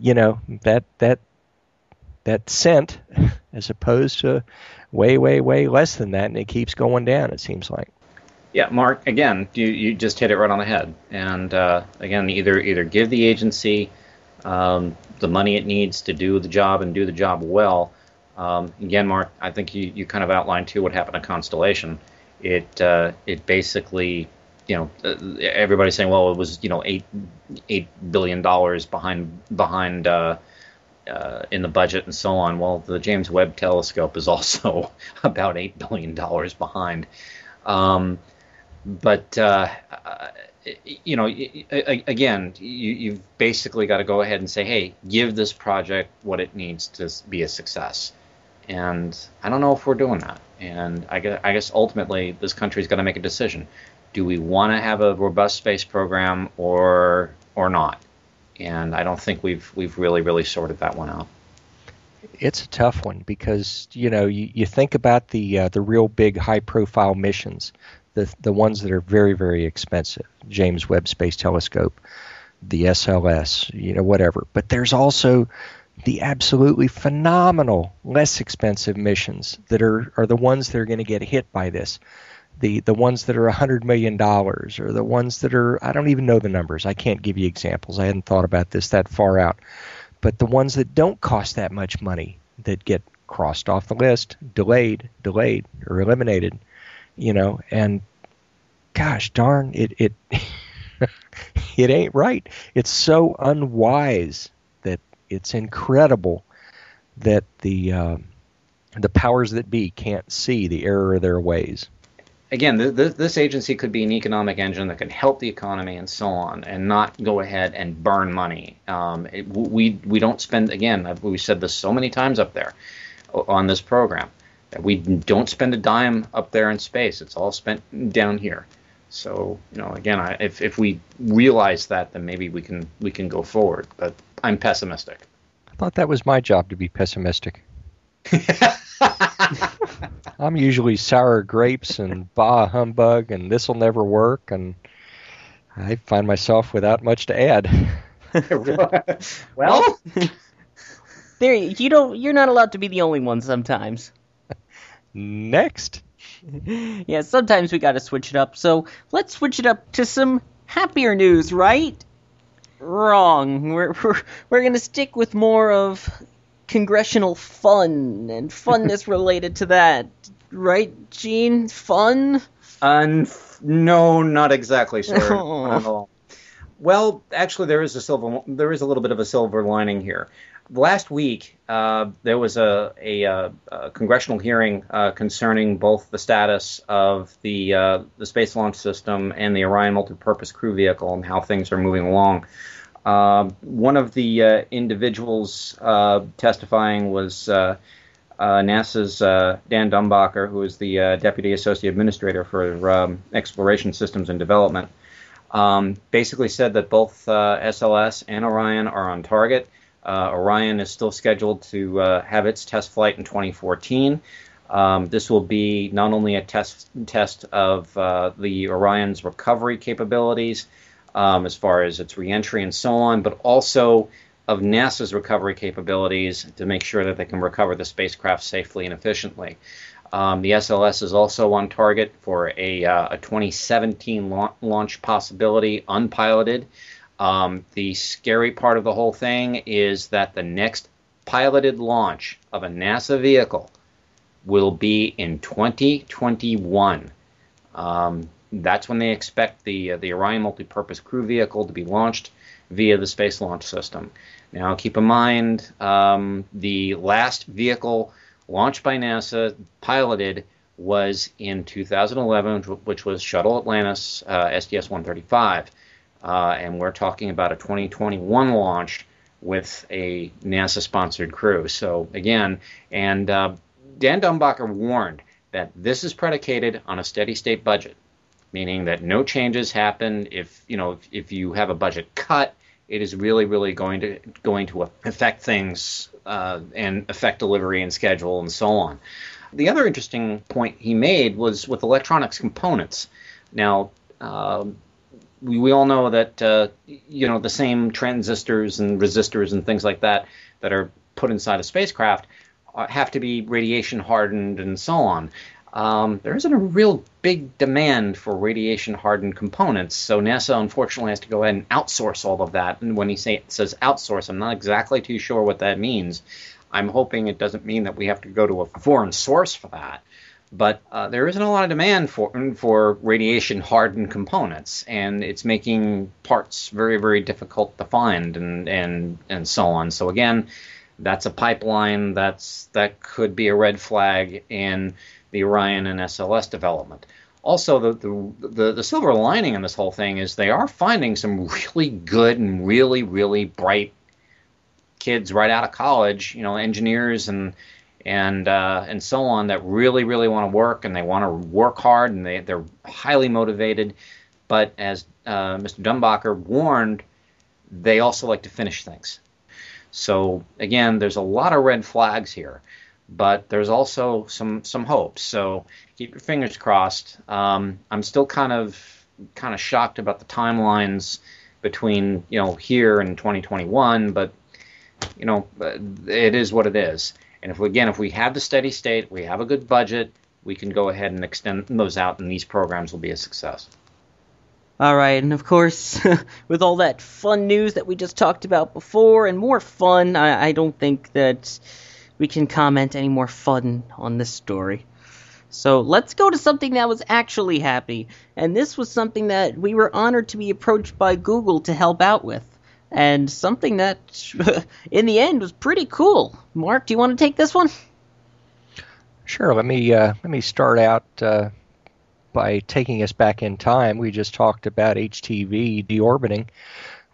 you know, that that that cent as opposed to way way way less than that, and it keeps going down. It seems like. Yeah, Mark. Again, you you just hit it right on the head. And uh, again, either either give the agency um, the money it needs to do the job and do the job well, um, again, Mark, I think you, you kind of outlined too what happened to Constellation. It uh, it basically, you know, uh, everybody's saying, well, it was you know eight eight billion dollars behind behind uh, uh, in the budget and so on. Well, the James Webb Telescope is also about eight billion dollars behind. Um, but uh, you know, again, you, have basically got to go ahead and say, hey, give this project what it needs to be a success. And I don't know if we're doing that. And I guess, I guess ultimately this country's got to make a decision. Do we want to have a robust space program or or not? And I don't think we've we've really really sorted that one out. It's a tough one because you know you, you think about the uh, the real big high profile missions, the the ones that are very very expensive, James Webb Space Telescope, the SLS, you know whatever. But there's also the absolutely phenomenal, less expensive missions that are, are the ones that are going to get hit by this. The, the ones that are $100 million or the ones that are, I don't even know the numbers. I can't give you examples. I hadn't thought about this that far out. But the ones that don't cost that much money that get crossed off the list, delayed, delayed, or eliminated, you know, and gosh darn, it, it, it ain't right. It's so unwise it's incredible that the uh, the powers that be can't see the error of their ways. Again, th- th- this agency could be an economic engine that can help the economy and so on, and not go ahead and burn money. Um, it, we we don't spend again. We said this so many times up there on this program that we don't spend a dime up there in space. It's all spent down here. So you know, again, I, if if we realize that, then maybe we can we can go forward. But I'm pessimistic. I thought that was my job to be pessimistic. I'm usually sour grapes and bah humbug and this'll never work and I find myself without much to add. well, there you don't you're not allowed to be the only one sometimes. Next. yeah, sometimes we got to switch it up. So, let's switch it up to some happier news, right? Wrong. We're we're, we're going to stick with more of congressional fun and funness related to that, right, Gene? Fun? Uh, no, not exactly, sir. well, actually, there is a silver. There is a little bit of a silver lining here. Last week, uh, there was a, a, a, a congressional hearing uh, concerning both the status of the uh, the Space Launch System and the Orion Multipurpose Crew Vehicle and how things are moving along. Uh, one of the uh, individuals uh, testifying was uh, uh, NASA's Dan Dumbacher, who is the Deputy Associate Administrator for um, Exploration Systems and Development. Um, basically said that both SLS and Orion are on target. Orion is still scheduled to have its test flight in 2014. Um, this will be not only a test test of the Orion's recovery capabilities, um, as far as its reentry and so on, but also of NASA's recovery capabilities to make sure that they can recover the spacecraft safely and efficiently. Um, the SLS is also on target for a, uh, a 2017 la- launch possibility, unpiloted. Um, the scary part of the whole thing is that the next piloted launch of a NASA vehicle will be in 2021. Um, that's when they expect the uh, the Orion multipurpose crew vehicle to be launched via the Space Launch System. Now, keep in mind um, the last vehicle launched by NASA, piloted, was in 2011, which was Shuttle Atlantis uh, STS-135, uh, and we're talking about a 2021 launch with a NASA-sponsored crew. So again, and uh, Dan Dumbacher warned that this is predicated on a steady-state budget, meaning that no changes happen if you know if, if you have a budget cut it is really, really going to going to affect things uh, and affect delivery and schedule and so on. The other interesting point he made was with electronics components. Now, uh, we, we all know that uh, you know the same transistors and resistors and things like that that are put inside a spacecraft uh, have to be radiation hardened and so on um, there isn't a real big demand for radiation hardened components. So NASA unfortunately has to go ahead and outsource all of that. And when he say, says outsource, I'm not exactly too sure what that means. I'm hoping it doesn't mean that we have to go to a foreign source for that. But uh, there isn't a lot of demand for for radiation hardened components, and it's making parts very very difficult to find and and and so on. So again, that's a pipeline that's that could be a red flag in the Orion and SLS development. Also, the, the, the, the silver lining in this whole thing is they are finding some really good and really, really bright kids right out of college, you know, engineers and and uh, and so on that really, really want to work and they want to work hard and they, they're highly motivated. But as uh, Mr. Dumbacher warned, they also like to finish things. So again, there's a lot of red flags here but there's also some some hope. So keep your fingers crossed. Um, I'm still kind of kind of shocked about the timelines between you know here and 2021, but you know it is what it is. And if we, again, if we have the steady state, we have a good budget, we can go ahead and extend those out, and these programs will be a success. All right, and of course, with all that fun news that we just talked about before, and more fun, I, I don't think that we can comment any more fun on this story. So let's go to something that was actually happy, and this was something that we were honored to be approached by Google to help out with, and something that, in the end, was pretty cool. Mark, do you want to take this one? Sure. Let me uh, let me start out uh, by taking us back in time. We just talked about HTV deorbiting.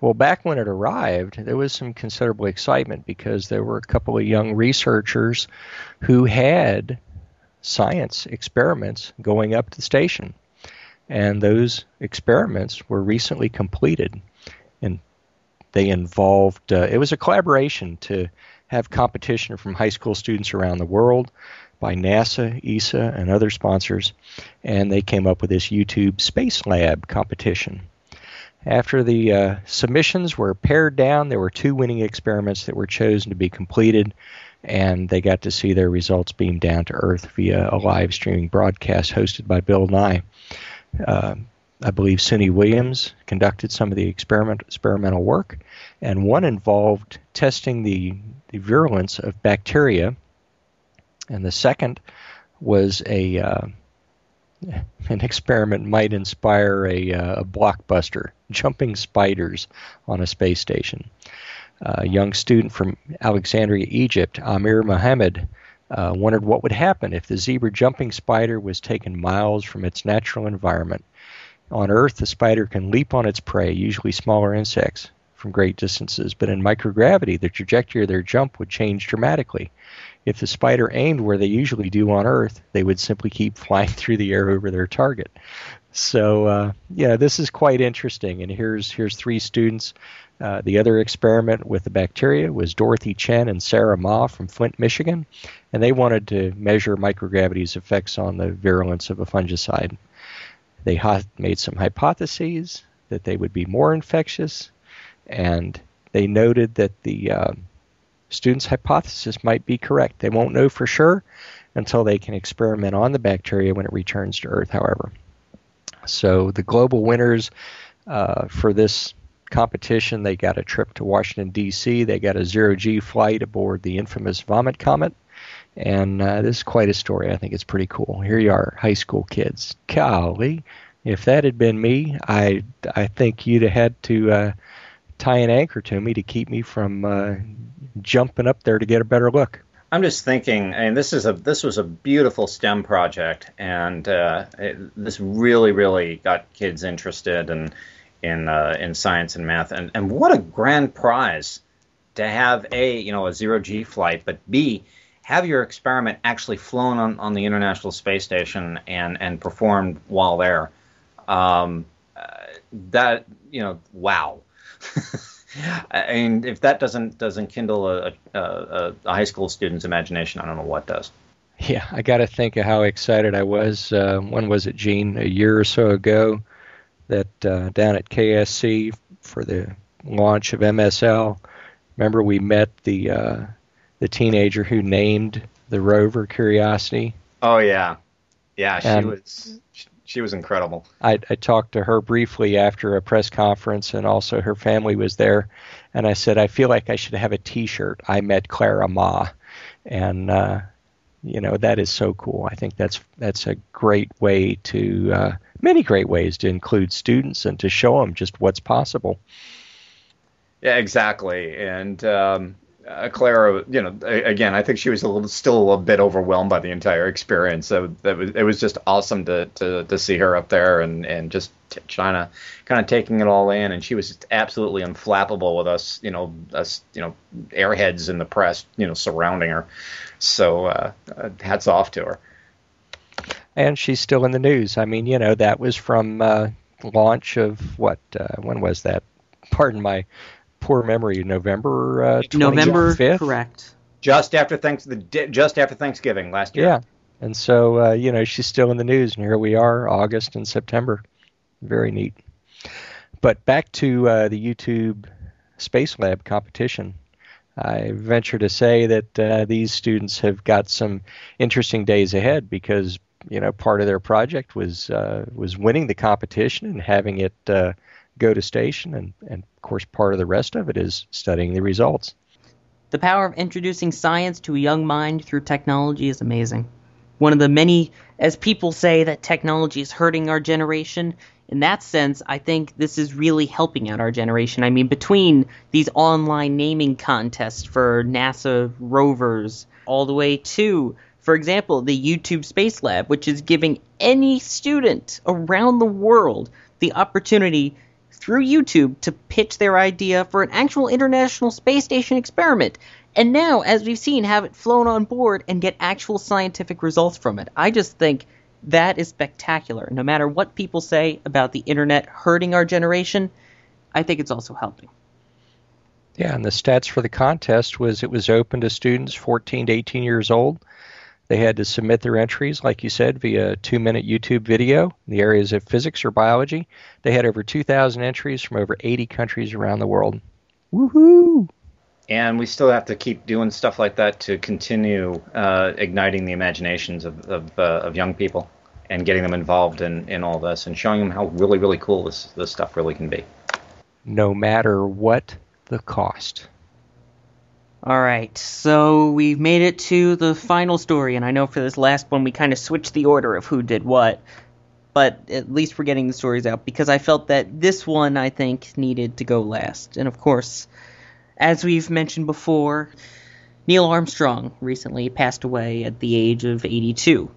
Well, back when it arrived, there was some considerable excitement because there were a couple of young researchers who had science experiments going up to the station. And those experiments were recently completed. And they involved, uh, it was a collaboration to have competition from high school students around the world by NASA, ESA, and other sponsors. And they came up with this YouTube Space Lab competition. After the uh, submissions were pared down, there were two winning experiments that were chosen to be completed, and they got to see their results beamed down to Earth via a live streaming broadcast hosted by Bill Nye. Uh, I believe Suni Williams conducted some of the experiment, experimental work, and one involved testing the, the virulence of bacteria, and the second was a uh, an experiment might inspire a, uh, a blockbuster jumping spiders on a space station. a young student from Alexandria, Egypt, Amr Mohamed, uh, wondered what would happen if the zebra jumping spider was taken miles from its natural environment. On Earth, the spider can leap on its prey, usually smaller insects, from great distances, but in microgravity, the trajectory of their jump would change dramatically. If the spider aimed where they usually do on Earth, they would simply keep flying through the air over their target. So uh, yeah, this is quite interesting. And here's here's three students. Uh, the other experiment with the bacteria was Dorothy Chen and Sarah Ma from Flint, Michigan, and they wanted to measure microgravity's effects on the virulence of a fungicide. They made some hypotheses that they would be more infectious, and they noted that the uh, students' hypothesis might be correct. They won't know for sure until they can experiment on the bacteria when it returns to Earth, however. So the global winners uh, for this competition, they got a trip to Washington, D.C., they got a zero G flight aboard the infamous Vomit Comet. And uh, this is quite a story. I think it's pretty cool. Here you are, high school kids. Golly, if that had been me, I I think you'd have had to uh, tie an anchor to me to keep me from uh, jumping up there to get a better look. I'm just thinking, I mean, this is a this was a beautiful STEM project, and uh, it, this really, really got kids interested in in uh, in science and math, and and what a grand prize to have a you know a zero G flight, but b have your experiment actually flown on, on the International Space Station and and performed while there. Um, uh, that you know, wow. Mean, if that doesn't doesn't kindle a, a, a, a, high school student's imagination, I don't know what does. Yeah, I got to think of how excited I was. Uh, when was it, Gene? A year or so ago, that uh, down at KSC for the launch of MSL. Remember, we met the uh, the teenager who named the rover Curiosity. Oh yeah, yeah, she and was she was incredible. I, I talked to her briefly after a press conference, and also her family was there. And I said, I feel like I should have a T-shirt. I met Clara Ma, and uh, you know that is so cool. I think that's that's a great way to uh, many great ways to include students and to show them just what's possible. Yeah, exactly. And um, uh, Clara, you know, again, I think she was a little, still a bit overwhelmed by the entire experience. So that was, it was just awesome to, to, to see her up there and, and just t- China kind of taking it all in. And she was absolutely unflappable with us, you know, us, you know, airheads in the press, you know, surrounding her. So uh, uh, hats off to her. And she's still in the news. I mean, you know, that was from uh, launch of what? Uh, when was that? Pardon my poor memory. November uh, November, correct. Just after thanks the just after Thanksgiving last year. Yeah, and so uh, you know she's still in the news, and here we are, August and September. Very neat. But back to uh, the YouTube Space Lab competition. I venture to say that uh, these students have got some interesting days ahead because you know part of their project was uh, was winning the competition and having it uh, go to station, and, and of course, part of the rest of it is studying the results. The power of introducing science to a young mind through technology is amazing. One of the many, as people say, that technology is hurting our generation. In that sense, I think this is really helping out our generation. I mean, between these online naming contests for NASA rovers, all the way to, for example, the YouTube Space Lab, which is giving any student around the world the opportunity through YouTube to pitch their idea for an actual International Space Station experiment. And now, as we've seen, have it flown on board and get actual scientific results from it. I just think that is spectacular. No matter what people say about the internet hurting our generation, I think it's also helping. Yeah, and the stats for the contest was it was open to students 14 to 18 years old they had to submit their entries, like you said, via a two minute YouTube video in the areas of physics or biology. They had over 2,000 entries from over 80 countries around the world. Woohoo! And we still have to keep doing stuff like that to continue uh, igniting the imaginations of, of, uh, of, young people and getting them involved in, in all this and showing them how really, really cool this, this stuff really can be. No matter what the cost. All right, so we've made it to the final story, and I know for this last one we kind of switched the order of who did what, but at least we're getting the stories out because I felt that this one I think needed to go last. And of course, as we've mentioned before, Neil Armstrong recently passed away at the age of 82.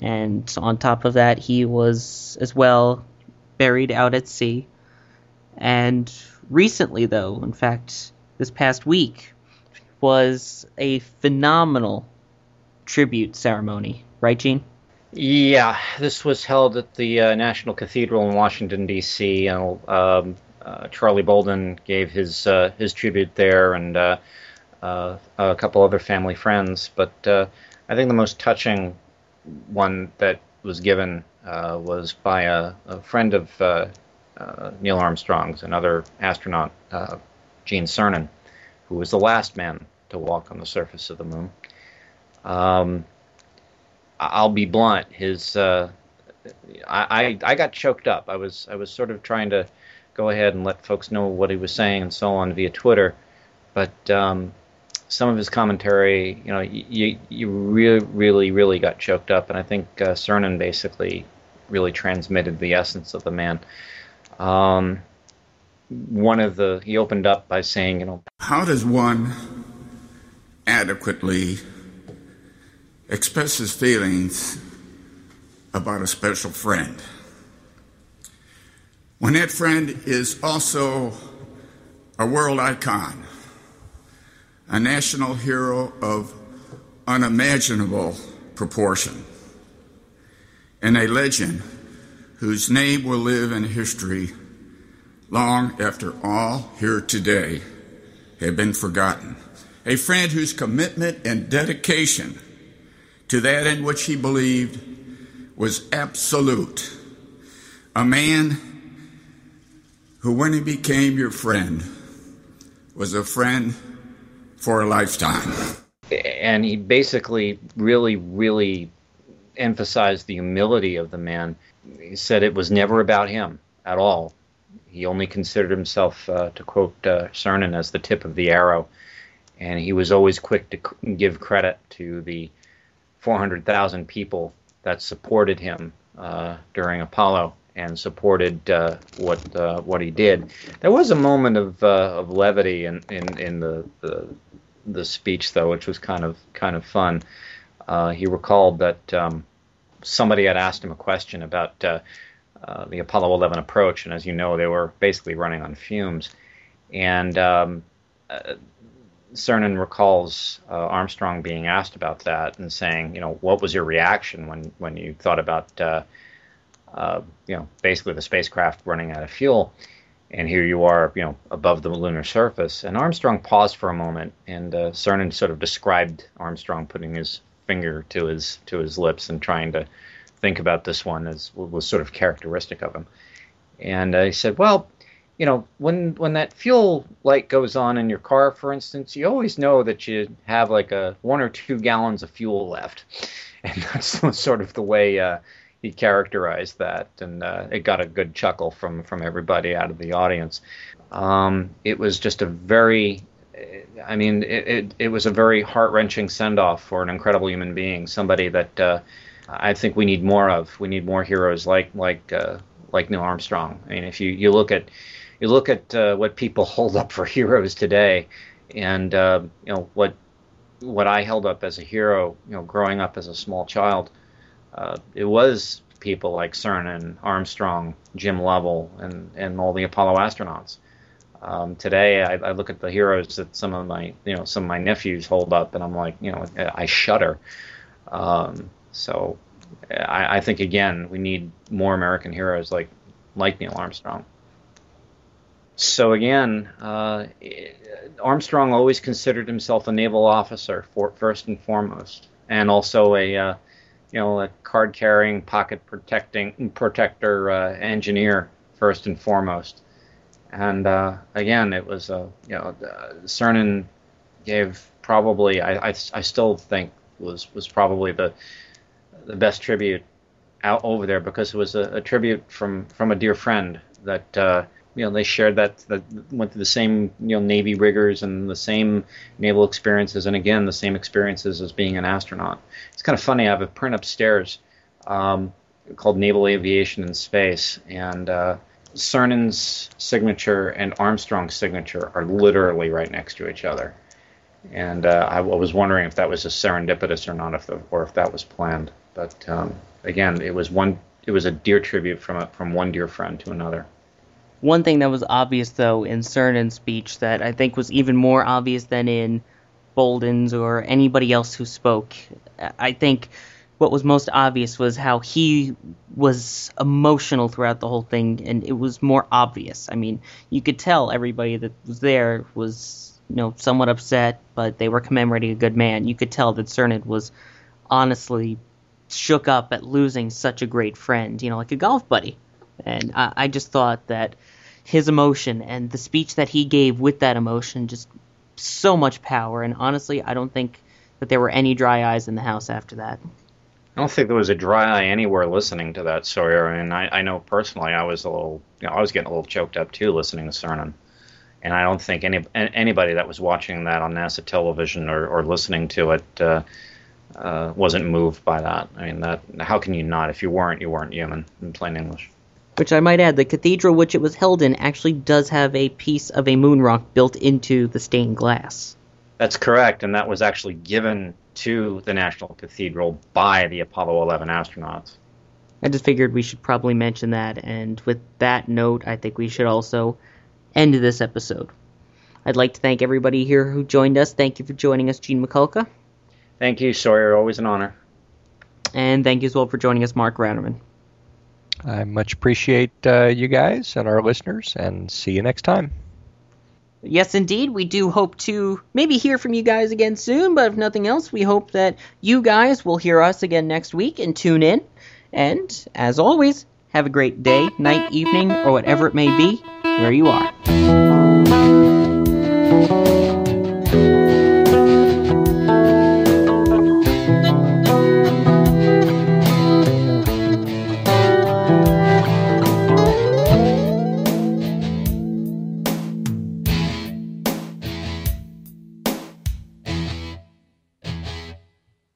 And on top of that, he was as well buried out at sea. And recently, though, in fact, this past week, was a phenomenal tribute ceremony, right, Gene? Yeah, this was held at the uh, National Cathedral in Washington D.C. And um, uh, Charlie Bolden gave his uh, his tribute there, and uh, uh, a couple other family friends. But uh, I think the most touching one that was given was by a, a friend of Neil Armstrong's, another astronaut, Gene Cernan, who was the last man to walk on the surface of the moon. Um, I'll be blunt. His uh, I, I I got choked up. I was I was sort of trying to go ahead and let folks know what he was saying and so on via Twitter, but um, some of his commentary, you know, you you really really really got choked up, and I think uh, Cernan basically really transmitted the essence of the man. Um, one of the he opened up by saying, you know, how does one adequately express his feelings about a special friend? When that friend is also a world icon, a national hero of unimaginable proportion, and a legend whose name will live in history long after all here today have been forgotten. A friend whose commitment and dedication to that in which he believed was absolute. A man who, when he became your friend, was a friend for a lifetime. And he basically really, really emphasized the humility of the man. He said it was never about him at all. He only considered himself, uh, to quote uh, Cernan, as the tip of the arrow. And he was always quick to give credit to the 400,000 people that supported him uh, during Apollo and supported uh, what uh, what he did. There was a moment of uh, of levity in in, in the, the, the speech though, which was kind of kind of fun. He recalled that um, somebody had asked him a question about uh, uh, the Apollo 11 approach, and as you know, they were basically running on fumes. And um, Cernan recalls Armstrong being asked about that and saying, you know, what was your reaction when when you thought about uh, you know, basically the spacecraft running out of fuel. And here you are, you know, above the lunar surface. And Armstrong paused for a moment, and uh, Cernan sort of described Armstrong putting his finger to his to his lips and trying to think about this one as was sort of characteristic of him. And I said, well, you know, when when that fuel light goes on in your car, for instance, you always know that you have like a one or two gallons of fuel left, and that's sort of the way uh, he characterized that, and uh, it got a good chuckle from from everybody out of the audience. Um, it was just a very, I mean, it it, it was a very heart wrenching send off for an incredible human being, somebody that uh, I think we need more of. We need more heroes like like uh, like Neil Armstrong. I mean, if you you look at you look at uh, what people hold up for heroes today, and uh, you know what what I held up as a hero, you know, growing up as a small child uh, it was people like Cernan, Armstrong, Jim Lovell, and, and all the Apollo astronauts. Um, today, I, I, look at the heroes that some of my, you know, some of my nephews hold up, and I'm like, you know, I shudder. Um, so, I, I, think again, we need more American heroes like like Neil Armstrong. So again, uh, Armstrong always considered himself a naval officer for, first and foremost, and also a uh, you know, a card carrying, pocket protecting protector uh, engineer first and foremost. And uh, again, it was a you know, uh, Cernan gave probably I, I, I still think was was probably the the best tribute out over there because it was a, a tribute from from a dear friend that uh, you know they shared that that went through the same you know Navy rigors and the same naval experiences, and again the same experiences as being an astronaut. It's kind of funny. I have a print upstairs um, called Naval Aviation in Space, and uh, Cernan's signature and Armstrong's signature are literally right next to each other. And uh, I, was wondering if that was a serendipitous or not, if the, or if that was planned. But um, again, it was one. It was a dear tribute from a, from one dear friend to another. One thing that was obvious, though, in Cernan's speech that I think was even more obvious than in Bolden's or anybody else who spoke, I think what was most obvious was how he was emotional throughout the whole thing, and it was more obvious. I mean, you could tell everybody that was there was, you know, somewhat upset, but they were commemorating a good man. You could tell that Cernan was honestly shook up at losing such a great friend, you know, like a golf buddy. And I, I just thought that his emotion and the speech that he gave with that emotion just so much power and honestly I don't think that there were any dry eyes in the house after that. I don't think there was a dry eye anywhere listening to that Sawyer. and I, I know personally I was a little, you know, I was getting a little choked up too listening to Cernan. And I don't think any anybody that was watching that on NASA television or, or listening to it uh, uh, wasn't moved by that. I mean, that how can you not? If you weren't, you weren't human. In plain English. Which I might add, the cathedral which it was held in actually does have a piece of a moon rock built into the stained glass. That's correct, and that was actually given to the National Cathedral by the Apollo 11 astronauts. I just figured we should probably mention that, and with that note, I think we should also end this episode. I'd like to thank everybody here who joined us. Thank you for joining us, Gene Mikulka. Thank you, Sawyer. Always an honor. And thank you as well for joining us, Mark Ratterman. I much appreciate uh, you guys and our listeners, and see you next time. Yes, indeed. We do hope to maybe hear from you guys again soon, but if nothing else, we hope that you guys will hear us again next week and tune in. And, as always, have a great day, night, evening, or whatever it may be, where you are.